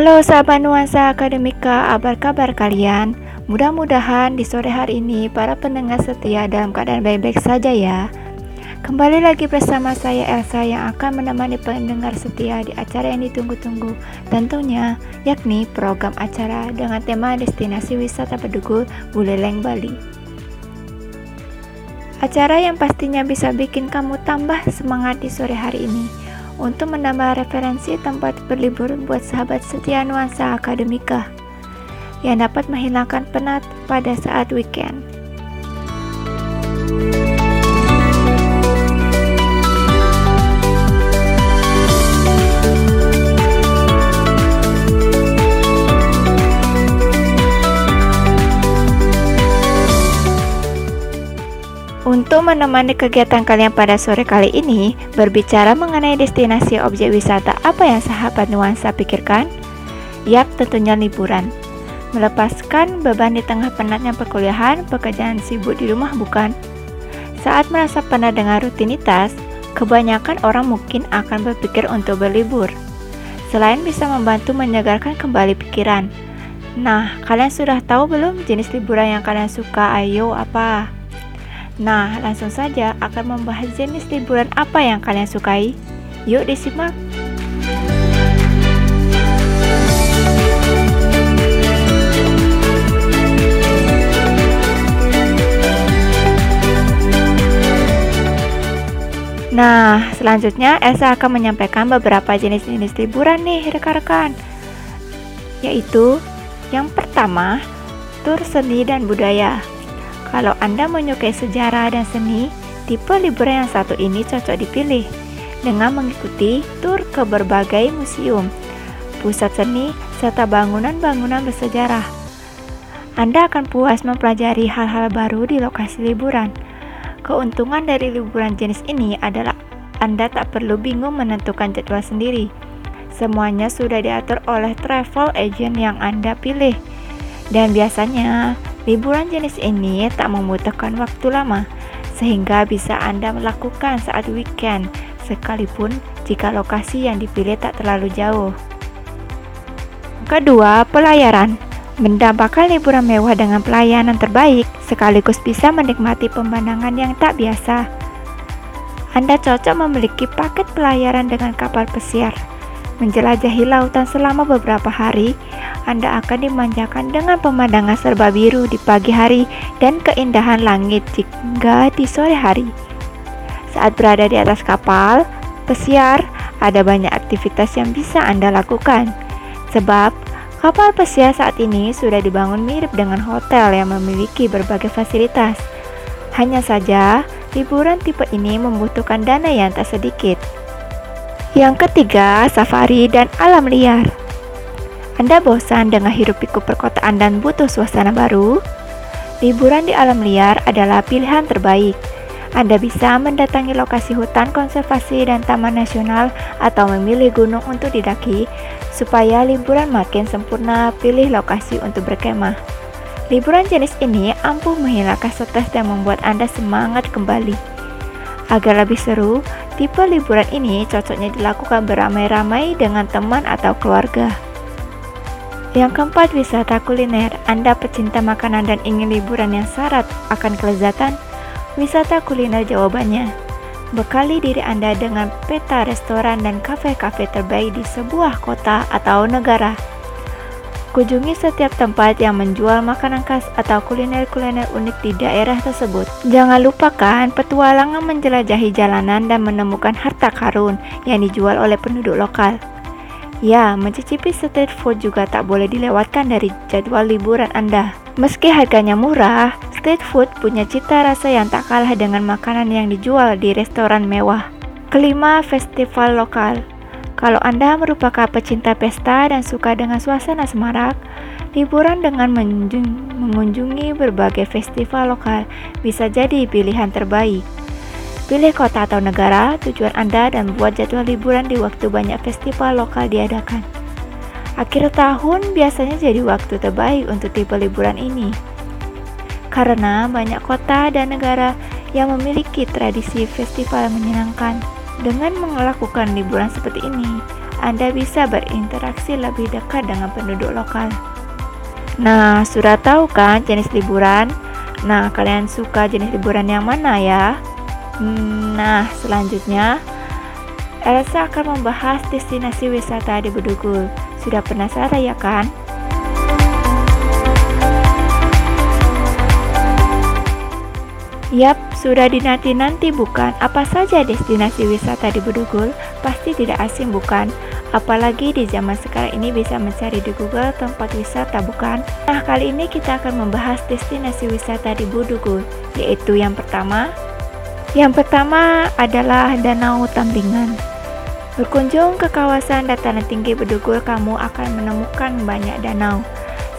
Halo sahabat nuansa akademika, apa kabar kalian? Mudah-mudahan di sore hari ini para pendengar setia dalam keadaan baik-baik saja ya. Kembali lagi bersama saya Elsa yang akan menemani pendengar setia di acara yang ditunggu-tunggu tentunya yakni program acara dengan tema destinasi wisata Bedugul Buleleng Bali. Acara yang pastinya bisa bikin kamu tambah semangat di sore hari ini untuk menambah referensi tempat berlibur buat sahabat setia nuansa akademika yang dapat menghilangkan penat pada saat weekend. Untuk menemani kegiatan kalian pada sore kali ini, berbicara mengenai destinasi objek wisata apa yang sahabat nuansa pikirkan? Yap, tentunya liburan. Melepaskan beban di tengah penatnya perkuliahan, pekerjaan sibuk di rumah bukan? Saat merasa penat dengan rutinitas, kebanyakan orang mungkin akan berpikir untuk berlibur. Selain bisa membantu menyegarkan kembali pikiran. Nah, kalian sudah tahu belum jenis liburan yang kalian suka? Ayo, apa? Nah, langsung saja akan membahas jenis liburan apa yang kalian sukai. Yuk disimak. Nah, selanjutnya Elsa akan menyampaikan beberapa jenis-jenis liburan nih rekan-rekan. Yaitu, yang pertama, tur seni dan budaya. Kalau Anda menyukai sejarah dan seni, tipe liburan yang satu ini cocok dipilih dengan mengikuti tur ke berbagai museum, pusat seni, serta bangunan-bangunan bersejarah. Anda akan puas mempelajari hal-hal baru di lokasi liburan. Keuntungan dari liburan jenis ini adalah Anda tak perlu bingung menentukan jadwal sendiri. Semuanya sudah diatur oleh travel agent yang Anda pilih. Dan biasanya Liburan jenis ini tak membutuhkan waktu lama, sehingga bisa Anda melakukan saat weekend, sekalipun jika lokasi yang dipilih tak terlalu jauh. Kedua, pelayaran. Mendapatkan liburan mewah dengan pelayanan terbaik, sekaligus bisa menikmati pemandangan yang tak biasa. Anda cocok memiliki paket pelayaran dengan kapal pesiar. Menjelajahi lautan selama beberapa hari, anda akan dimanjakan dengan pemandangan serba biru di pagi hari dan keindahan langit jika di sore hari. Saat berada di atas kapal, pesiar, ada banyak aktivitas yang bisa Anda lakukan. Sebab, kapal pesiar saat ini sudah dibangun mirip dengan hotel yang memiliki berbagai fasilitas. Hanya saja, liburan tipe ini membutuhkan dana yang tak sedikit. Yang ketiga, safari dan alam liar. Anda bosan dengan hirup pikuk perkotaan dan butuh suasana baru? Liburan di alam liar adalah pilihan terbaik. Anda bisa mendatangi lokasi hutan konservasi dan taman nasional atau memilih gunung untuk didaki supaya liburan makin sempurna pilih lokasi untuk berkemah. Liburan jenis ini ampuh menghilangkan stres dan membuat Anda semangat kembali. Agar lebih seru, tipe liburan ini cocoknya dilakukan beramai-ramai dengan teman atau keluarga. Yang keempat, wisata kuliner. Anda pecinta makanan dan ingin liburan yang syarat akan kelezatan? Wisata kuliner jawabannya. Bekali diri Anda dengan peta restoran dan kafe-kafe terbaik di sebuah kota atau negara. Kunjungi setiap tempat yang menjual makanan khas atau kuliner-kuliner unik di daerah tersebut. Jangan lupakan petualangan menjelajahi jalanan dan menemukan harta karun yang dijual oleh penduduk lokal. Ya, mencicipi street food juga tak boleh dilewatkan dari jadwal liburan Anda. Meski harganya murah, street food punya cita rasa yang tak kalah dengan makanan yang dijual di restoran mewah. Kelima, festival lokal. Kalau Anda merupakan pecinta pesta dan suka dengan suasana semarak, liburan dengan mengunjungi berbagai festival lokal bisa jadi pilihan terbaik. Pilih kota atau negara tujuan Anda dan buat jadwal liburan di waktu banyak festival lokal diadakan. Akhir tahun biasanya jadi waktu terbaik untuk tipe liburan ini. Karena banyak kota dan negara yang memiliki tradisi festival menyenangkan. Dengan melakukan liburan seperti ini, Anda bisa berinteraksi lebih dekat dengan penduduk lokal. Nah, sudah tahu kan jenis liburan? Nah, kalian suka jenis liburan yang mana ya? Nah, selanjutnya Elsa akan membahas destinasi wisata di Bedugul. Sudah penasaran ya kan? Yap, sudah dinanti-nanti bukan? Apa saja destinasi wisata di Bedugul? Pasti tidak asing bukan? Apalagi di zaman sekarang ini bisa mencari di Google tempat wisata bukan? Nah, kali ini kita akan membahas destinasi wisata di Bedugul, yaitu yang pertama. Yang pertama adalah Danau Tamblingan. Berkunjung ke kawasan dataran tinggi Bedugul, kamu akan menemukan banyak danau.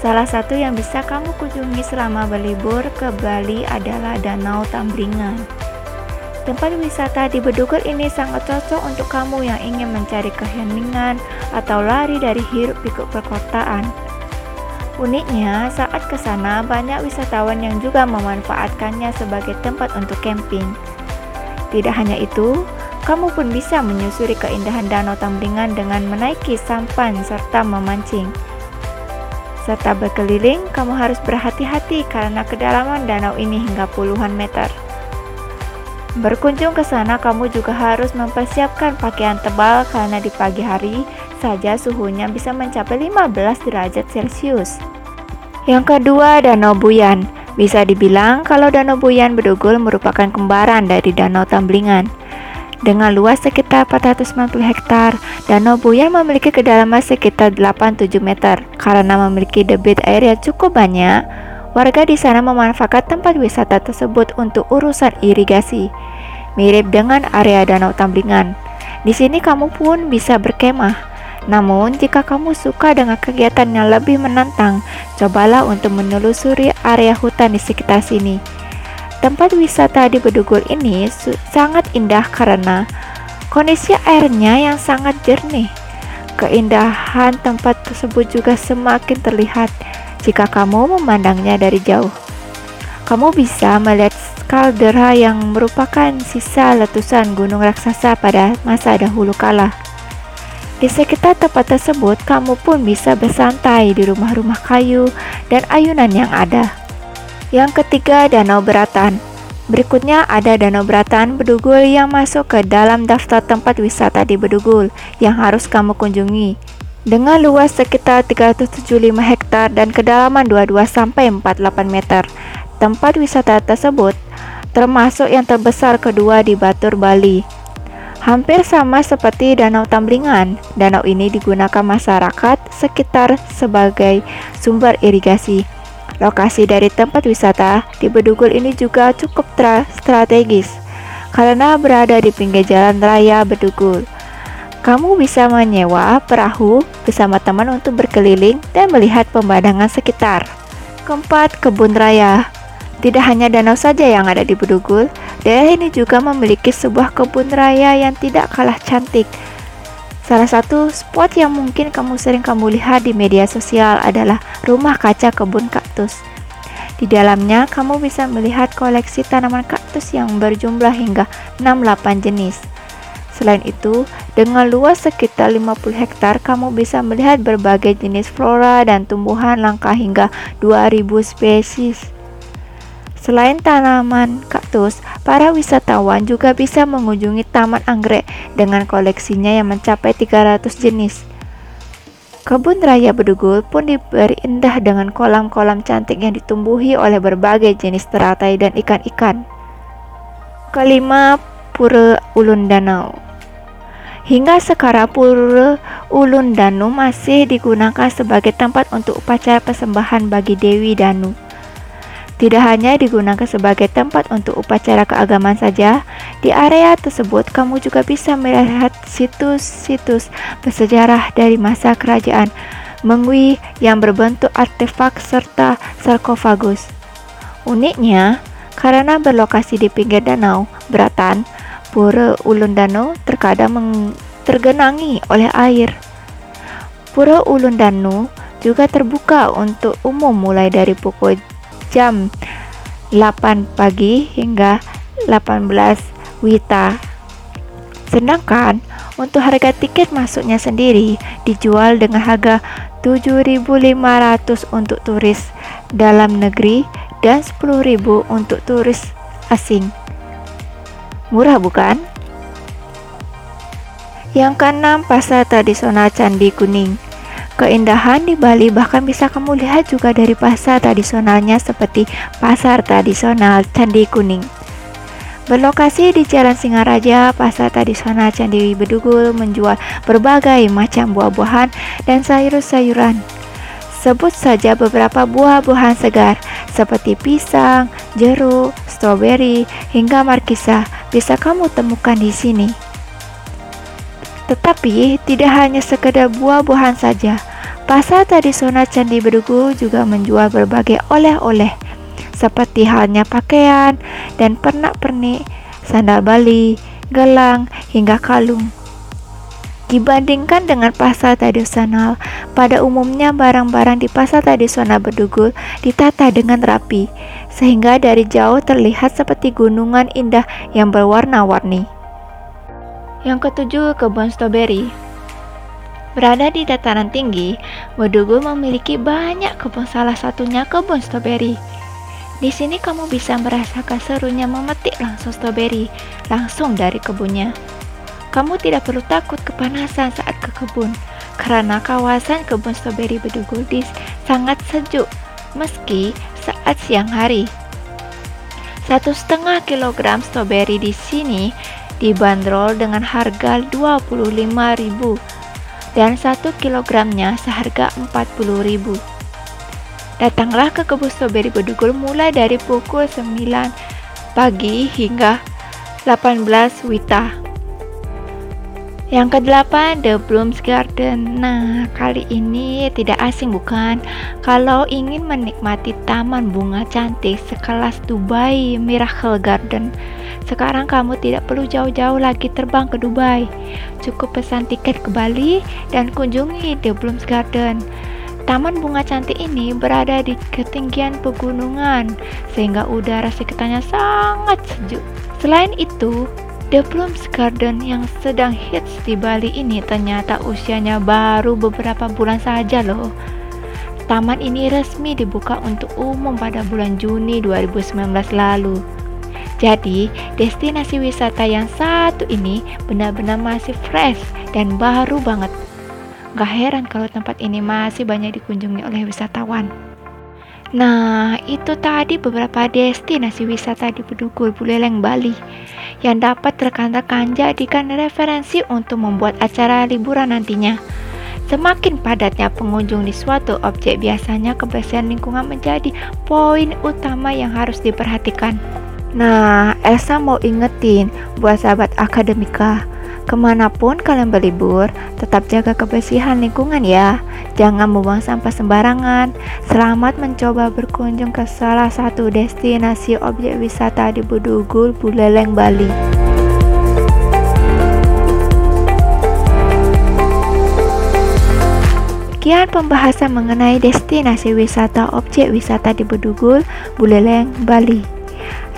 Salah satu yang bisa kamu kunjungi selama berlibur ke Bali adalah Danau Tamblingan. Tempat wisata di Bedugul ini sangat cocok untuk kamu yang ingin mencari keheningan atau lari dari hiruk pikuk perkotaan. Uniknya, saat ke sana banyak wisatawan yang juga memanfaatkannya sebagai tempat untuk camping. Tidak hanya itu, kamu pun bisa menyusuri keindahan Danau Tamblingan dengan menaiki sampan serta memancing serta berkeliling, kamu harus berhati-hati karena kedalaman danau ini hingga puluhan meter. Berkunjung ke sana, kamu juga harus mempersiapkan pakaian tebal karena di pagi hari saja suhunya bisa mencapai 15 derajat Celcius. Yang kedua, Danau Buyan. Bisa dibilang kalau Danau Buyan Bedugul merupakan kembaran dari Danau Tamblingan. Dengan luas sekitar 490 hektar, Danau Buyan memiliki kedalaman sekitar 87 meter. Karena memiliki debit air yang cukup banyak, warga di sana memanfaatkan tempat wisata tersebut untuk urusan irigasi. Mirip dengan area Danau Tamblingan. Di sini kamu pun bisa berkemah. Namun, jika kamu suka dengan kegiatan yang lebih menantang, cobalah untuk menelusuri area hutan di sekitar sini. Tempat wisata di Bedugul ini sangat indah karena kondisi airnya yang sangat jernih. Keindahan tempat tersebut juga semakin terlihat jika kamu memandangnya dari jauh. Kamu bisa melihat kaldera yang merupakan sisa letusan gunung raksasa pada masa dahulu kala. Di sekitar tempat tersebut, kamu pun bisa bersantai di rumah-rumah kayu dan ayunan yang ada. Yang ketiga, Danau Beratan. Berikutnya ada Danau Beratan Bedugul yang masuk ke dalam daftar tempat wisata di Bedugul yang harus kamu kunjungi. Dengan luas sekitar 375 hektar dan kedalaman 22 sampai 48 meter. Tempat wisata tersebut termasuk yang terbesar kedua di Batur, Bali. Hampir sama seperti Danau Tamblingan, danau ini digunakan masyarakat sekitar sebagai sumber irigasi. Lokasi dari tempat wisata di Bedugul ini juga cukup strategis karena berada di pinggir jalan raya Bedugul. Kamu bisa menyewa perahu bersama teman untuk berkeliling dan melihat pemandangan sekitar. Keempat, kebun raya. Tidak hanya danau saja yang ada di Bedugul, daerah ini juga memiliki sebuah kebun raya yang tidak kalah cantik Salah satu spot yang mungkin kamu sering kamu lihat di media sosial adalah rumah kaca kebun kaktus. Di dalamnya kamu bisa melihat koleksi tanaman kaktus yang berjumlah hingga 68 jenis. Selain itu, dengan luas sekitar 50 hektar, kamu bisa melihat berbagai jenis flora dan tumbuhan langka hingga 2000 spesies. Selain tanaman kaktus, para wisatawan juga bisa mengunjungi Taman Anggrek dengan koleksinya yang mencapai 300 jenis. Kebun Raya Bedugul pun diberi indah dengan kolam-kolam cantik yang ditumbuhi oleh berbagai jenis teratai dan ikan-ikan. Kelima, Pura Ulun Danau. Hingga sekarang Pura Ulun Danu masih digunakan sebagai tempat untuk upacara persembahan bagi Dewi Danu. Tidak hanya digunakan sebagai tempat untuk upacara keagamaan saja, di area tersebut kamu juga bisa melihat situs-situs bersejarah dari masa kerajaan Mengwi yang berbentuk artefak serta sarkofagus. Uniknya, karena berlokasi di pinggir danau Beratan, Pura Ulun Danu terkadang tergenangi oleh air. Pura Ulun Danu juga terbuka untuk umum mulai dari pukul jam 8 pagi hingga 18 WITA. Sedangkan Untuk harga tiket masuknya sendiri dijual dengan harga 7.500 untuk turis dalam negeri dan 10.000 untuk turis asing. Murah bukan? Yang keenam, pasar tradisional Candi Kuning. Keindahan di Bali bahkan bisa kamu lihat juga dari pasar tradisionalnya seperti pasar tradisional Candi Kuning. Berlokasi di Jalan Singaraja, pasar tradisional Candi Bedugul menjual berbagai macam buah-buahan dan sayur-sayuran. Sebut saja beberapa buah-buahan segar seperti pisang, jeruk, stroberi, hingga markisa bisa kamu temukan di sini. Tetapi tidak hanya sekedar buah-buahan saja, pasar tradisional Candi Bedugul juga menjual berbagai oleh-oleh seperti halnya pakaian dan pernak-pernik, sandal Bali, gelang, hingga kalung. Dibandingkan dengan pasar tradisional, pada umumnya barang-barang di pasar tradisional Bedugul ditata dengan rapi, sehingga dari jauh terlihat seperti gunungan indah yang berwarna-warni. Yang ketujuh, kebun stroberi. Berada di dataran tinggi, Bedugul memiliki banyak kebun salah satunya kebun stroberi. Di sini kamu bisa merasakan serunya memetik langsung stroberi langsung dari kebunnya. Kamu tidak perlu takut kepanasan saat ke kebun karena kawasan kebun stroberi Bedugudis sangat sejuk meski saat siang hari. Satu setengah kilogram stroberi di sini dibanderol dengan harga 25.000 dan satu kilogramnya seharga 40.000. Datanglah ke kebun stroberi Bedugul mulai dari pukul 9 pagi hingga 18 Wita. Yang kedelapan, The Blooms Garden. Nah, kali ini tidak asing bukan? Kalau ingin menikmati taman bunga cantik sekelas Dubai Miracle Garden, sekarang kamu tidak perlu jauh-jauh lagi terbang ke Dubai. Cukup pesan tiket ke Bali dan kunjungi The Blooms Garden. Taman bunga cantik ini berada di ketinggian pegunungan, sehingga udara sekitarnya sangat sejuk. Selain itu, The Blooms Garden yang sedang hits di Bali ini ternyata usianya baru beberapa bulan saja loh. Taman ini resmi dibuka untuk umum pada bulan Juni 2019 lalu. Jadi, destinasi wisata yang satu ini benar-benar masih fresh dan baru banget. Gak heran kalau tempat ini masih banyak dikunjungi oleh wisatawan. Nah, itu tadi beberapa destinasi wisata di Bedugul Buleleng, Bali yang dapat rekan-rekan jadikan referensi untuk membuat acara liburan nantinya. Semakin padatnya pengunjung di suatu objek biasanya kebersihan lingkungan menjadi poin utama yang harus diperhatikan. Nah, Elsa mau ingetin buat sahabat akademika, Ke mana pun kalian berlibur, tetap jaga kebersihan lingkungan ya. Jangan membuang sampah sembarangan. Selamat mencoba berkunjung ke salah satu destinasi objek wisata di Budugul, Buleleng, Bali. Sekian pembahasan mengenai destinasi wisata objek wisata di Bedugul, Buleleng, Bali.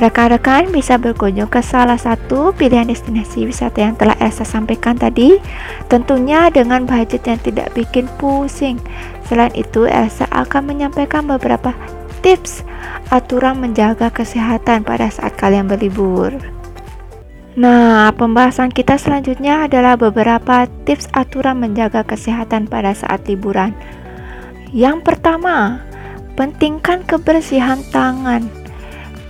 Rekan-rekan bisa berkunjung ke salah satu pilihan destinasi wisata yang telah Elsa sampaikan tadi, tentunya dengan budget yang tidak bikin pusing. Selain itu, Elsa akan menyampaikan beberapa tips aturan menjaga kesehatan pada saat kalian berlibur. Nah, pembahasan kita selanjutnya adalah beberapa tips aturan menjaga kesehatan pada saat liburan. Yang pertama, pentingkan kebersihan tangan.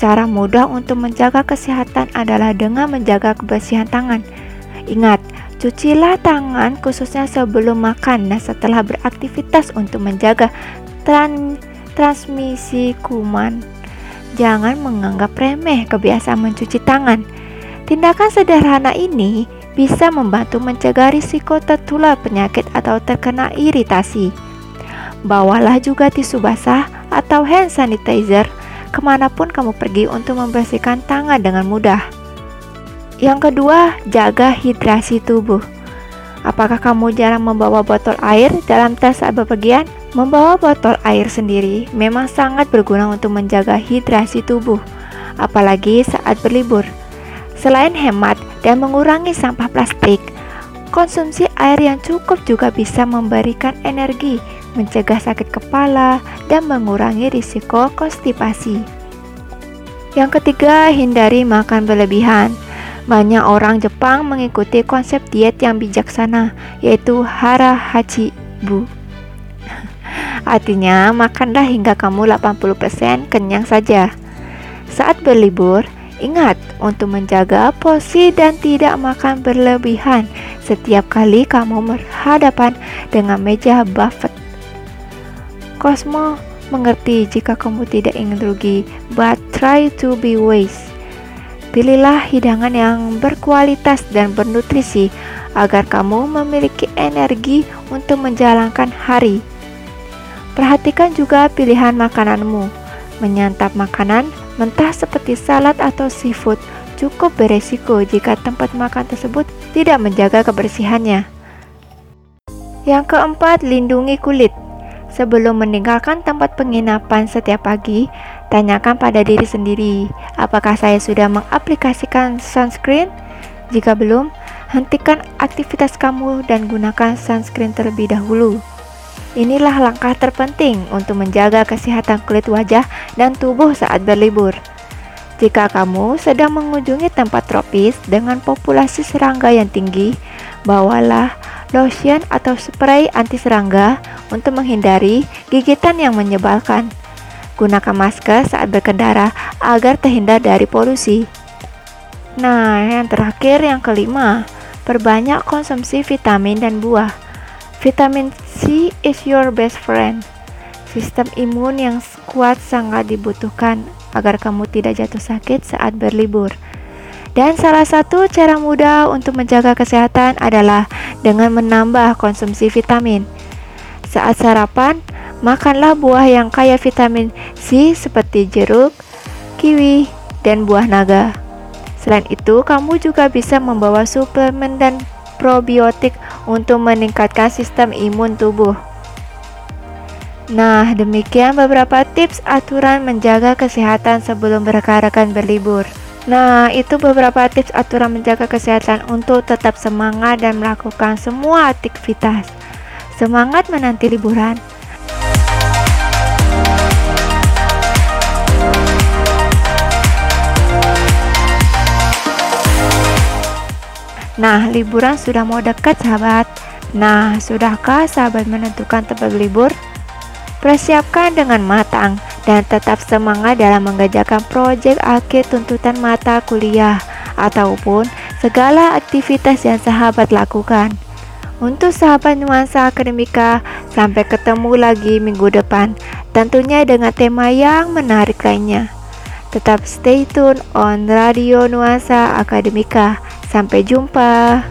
Cara mudah untuk menjaga kesehatan adalah dengan menjaga kebersihan tangan. Ingat, cucilah tangan khususnya sebelum makan dan setelah beraktivitas untuk menjaga tran transmisi kuman. Jangan menganggap remeh kebiasaan mencuci tangan. Tindakan sederhana ini bisa membantu mencegah risiko tertular penyakit atau terkena iritasi. Bawalah juga tisu basah atau hand sanitizer ke mana pun kamu pergi untuk membersihkan tangan dengan mudah. Yang kedua, jaga hidrasi tubuh. Apakah kamu jarang membawa botol air dalam tas saat bepergian? Membawa botol air sendiri memang sangat berguna untuk menjaga hidrasi tubuh, apalagi saat berlibur. Selain hemat dan mengurangi sampah plastik, Konsumsi air yang cukup juga bisa memberikan energi, mencegah sakit kepala, dan mengurangi risiko konstipasi. Yang ketiga, hindari makan berlebihan. Banyak orang Jepang mengikuti konsep diet yang bijaksana, yaitu hara hachi bu. Artinya, makanlah hingga kamu 80% kenyang saja. Saat berlibur, ingat untuk menjaga porsi dan tidak makan berlebihan setiap kali kamu berhadapan dengan meja buffet. Cosmo mengerti jika kamu tidak ingin rugi, but try to be wise. Pilihlah hidangan yang berkualitas dan bernutrisi agar kamu memiliki energi untuk menjalankan hari. Perhatikan juga pilihan makananmu. Menyantap makanan mentah seperti salad atau seafood cukup beresiko jika tempat makan tersebut tidak menjaga kebersihannya. Yang keempat, lindungi kulit. Sebelum meninggalkan tempat penginapan setiap pagi, tanyakan pada diri sendiri, apakah saya sudah mengaplikasikan sunscreen? Jika belum, hentikan aktivitas kamu dan gunakan sunscreen terlebih dahulu. Inilah langkah terpenting untuk menjaga kesehatan kulit wajah dan tubuh saat berlibur. Jika kamu sedang mengunjungi tempat tropis dengan populasi serangga yang tinggi, bawalah lotion atau spray anti serangga untuk menghindari gigitan yang menyebalkan. Gunakan masker saat berkendara agar terhindar dari polusi. Nah, yang terakhir yang kelima, perbanyak konsumsi vitamin dan buah. Vitamin C is your best friend. Sistem imun yang kuat sangat dibutuhkan agar kamu tidak jatuh sakit saat berlibur. Dan salah satu cara mudah untuk menjaga kesehatan adalah dengan menambah konsumsi vitamin. Saat sarapan, makanlah buah yang kaya vitamin C seperti jeruk, kiwi, dan buah naga. Selain itu, kamu juga bisa membawa suplemen dan probiotik untuk meningkatkan sistem imun tubuh. Nah, demikian beberapa tips aturan menjaga kesehatan sebelum berkarakan berlibur. Nah, itu beberapa tips aturan menjaga kesehatan untuk tetap semangat dan melakukan semua aktivitas. Semangat menanti liburan. Nah, liburan sudah mau dekat, sahabat. Nah, sudahkah sahabat menentukan tempat berlibur? Persiapkan dengan matang dan tetap semangat dalam mengerjakan proyek akhir tuntutan mata kuliah ataupun segala aktivitas yang sahabat lakukan. Untuk sahabat nuansa akademika, sampai ketemu lagi minggu depan, tentunya dengan tema yang menarik lainnya. Tetap stay tune on Radio Nuansa Akademika. Sampai jumpa.